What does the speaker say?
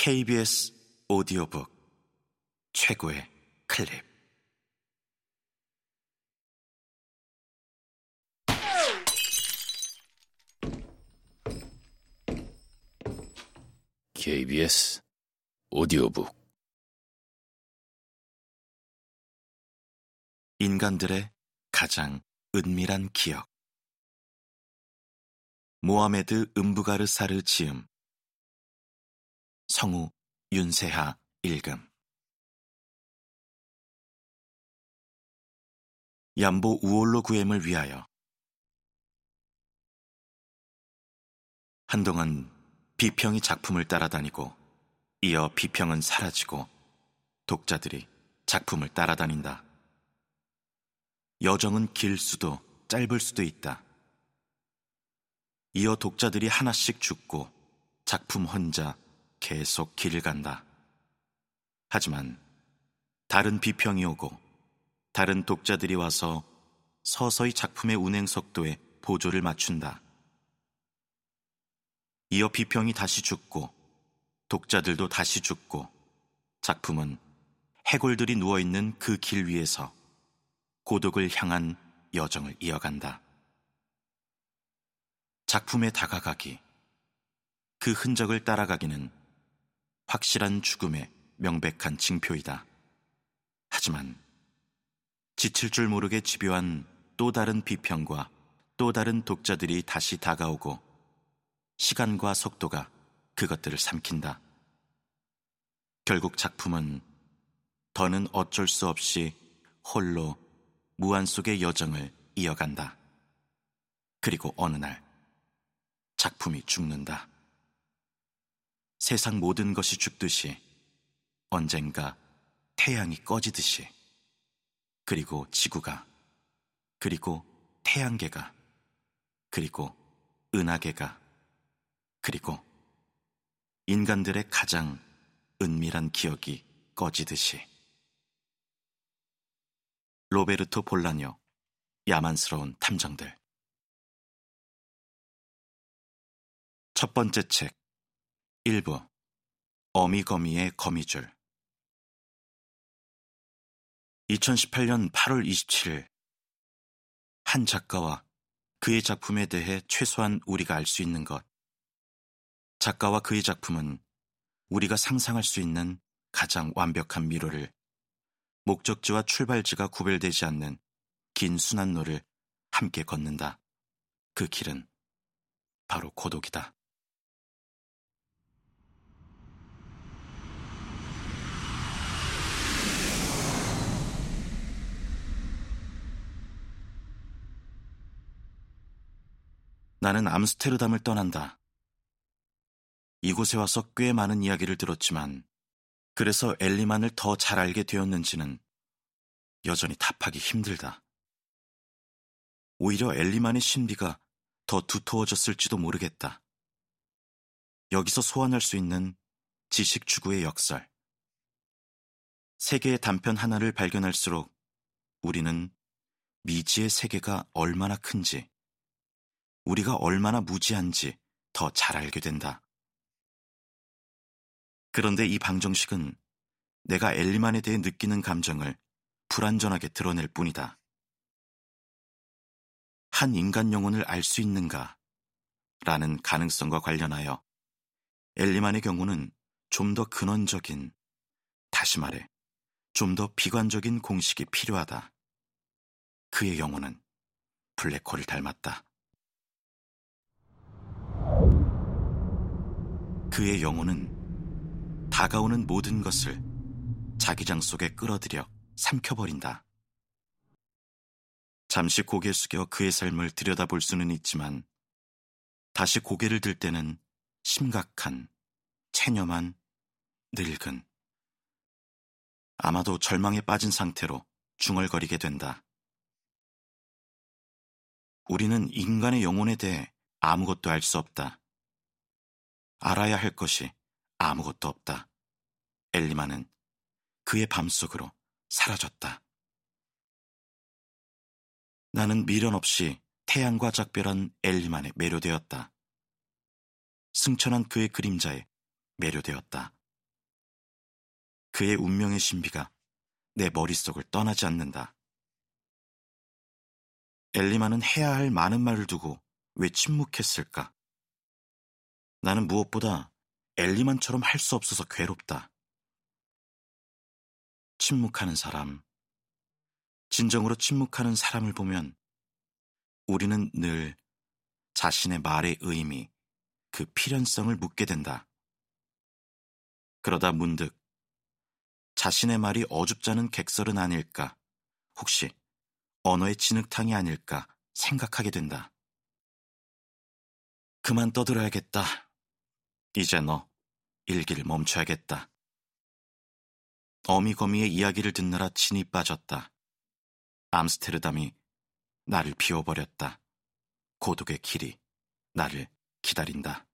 KBS 오디오북 최고의 클립. KBS 오디오북. 인간들의 가장 은밀한 기억. 모하메드 음부가르 사르 지음 성우 윤세하 읽음 얌보 우올로 구엠을 위하여 한동안 비평이 작품을 따라다니고 이어 비평은 사라지고 독자들이 작품을 따라다닌다. 여정은 길 수도 짧을 수도 있다. 이어 독자들이 하나씩 죽고 작품 혼자 계속 길을 간다. 하지만 다른 비평이 오고 다른 독자들이 와서 서서히 작품의 운행 속도에 보조를 맞춘다. 이어 비평이 다시 죽고 독자들도 다시 죽고 작품은 해골들이 누워있는 그 길 위에서 고독을 향한 여정을 이어간다. 작품에 다가가기, 그 흔적을 따라가기는 확실한 죽음의 명백한 징표이다. 하지만 지칠 줄 모르게 집요한 또 다른 비평과 또 다른 독자들이 다시 다가오고 시간과 속도가 그것들을 삼킨다. 결국 작품은 더는 어쩔 수 없이 홀로 무한 속의 여정을 이어간다. 그리고 어느 날 작품이 죽는다. 세상 모든 것이 죽듯이 언젠가 태양이 꺼지듯이. 그리고 지구가 그리고 태양계가 그리고 은하계가 그리고 인간들의 가장 은밀한 기억이 꺼지듯이. 로베르토 볼라뇨 야만스러운 탐정들. 첫 번째 책 1부 어미거미의 거미줄 2018년 8월 27일 한 작가와 그의 작품에 대해 최소한 우리가 알 수 있는 것 작가와 그의 작품은 우리가 상상할 수 있는 가장 완벽한 미로를 목적지와 출발지가 구별되지 않는 긴 순환로를 함께 걷는다. 그 길은 바로 고독이다. 나는 암스테르담을 떠난다. 이곳에 와서 꽤 많은 이야기를 들었지만 그래서 엘리만을 더 잘 알게 되었는지는 여전히 답하기 힘들다. 오히려 엘리만의 신비가 더 두터워졌을지도 모르겠다. 여기서 소환할 수 있는 지식 추구의 역설. 세계의 단편 하나를 발견할수록 우리는 미지의 세계가 얼마나 큰지, 우리가 얼마나 무지한지 더 잘 알게 된다. 그런데 이 방정식은 내가 엘리만에 대해 느끼는 감정을 불완전하게 드러낼 뿐이다. 한 인간 영혼을 알 수 있는가? 라는 가능성과 관련하여 엘리만의 경우는 좀 더 근원적인, 다시 말해, 좀 더 비관적인 공식이 필요하다. 그의 영혼은 블랙홀을 닮았다. 그의 영혼은 다가오는 모든 것을 자기장 속에 끌어들여 삼켜버린다. 잠시 고개 숙여 그의 삶을 들여다볼 수는 있지만 다시 고개를 들 때는 심각한, 체념한, 늙은, 아마도 절망에 빠진 상태로 중얼거리게 된다. 우리는 인간의 영혼에 대해 아무것도 알 수 없다. 알아야 할 것이 아무것도 없다. 엘리마는 그의 밤 속으로 사라졌다. 나는 미련 없이 태양과 작별한 엘리만에 매료되었다. 승천한 그의 그림자에 매료되었다. 그의 운명의 신비가 내 머릿속을 떠나지 않는다. 엘리마는 해야 할 많은 말을 두고 왜 침묵했을까? 나는 무엇보다 엘리만처럼 할 수 없어서 괴롭다. 침묵하는 사람, 진정으로 침묵하는 사람을 보면 우리는 늘 자신의 말의 의미, 그 필연성을 묻게 된다. 그러다 문득 자신의 말이 어줍잖은 객설은 아닐까, 혹시 언어의 진흙탕이 아닐까 생각하게 된다. 그만 떠들어야겠다. 이제 너 일기를 멈춰야겠다. 어미거미의 이야기를 듣느라 진이 빠졌다. 암스테르담이 나를 비워버렸다. 고독의 길이 나를 기다린다.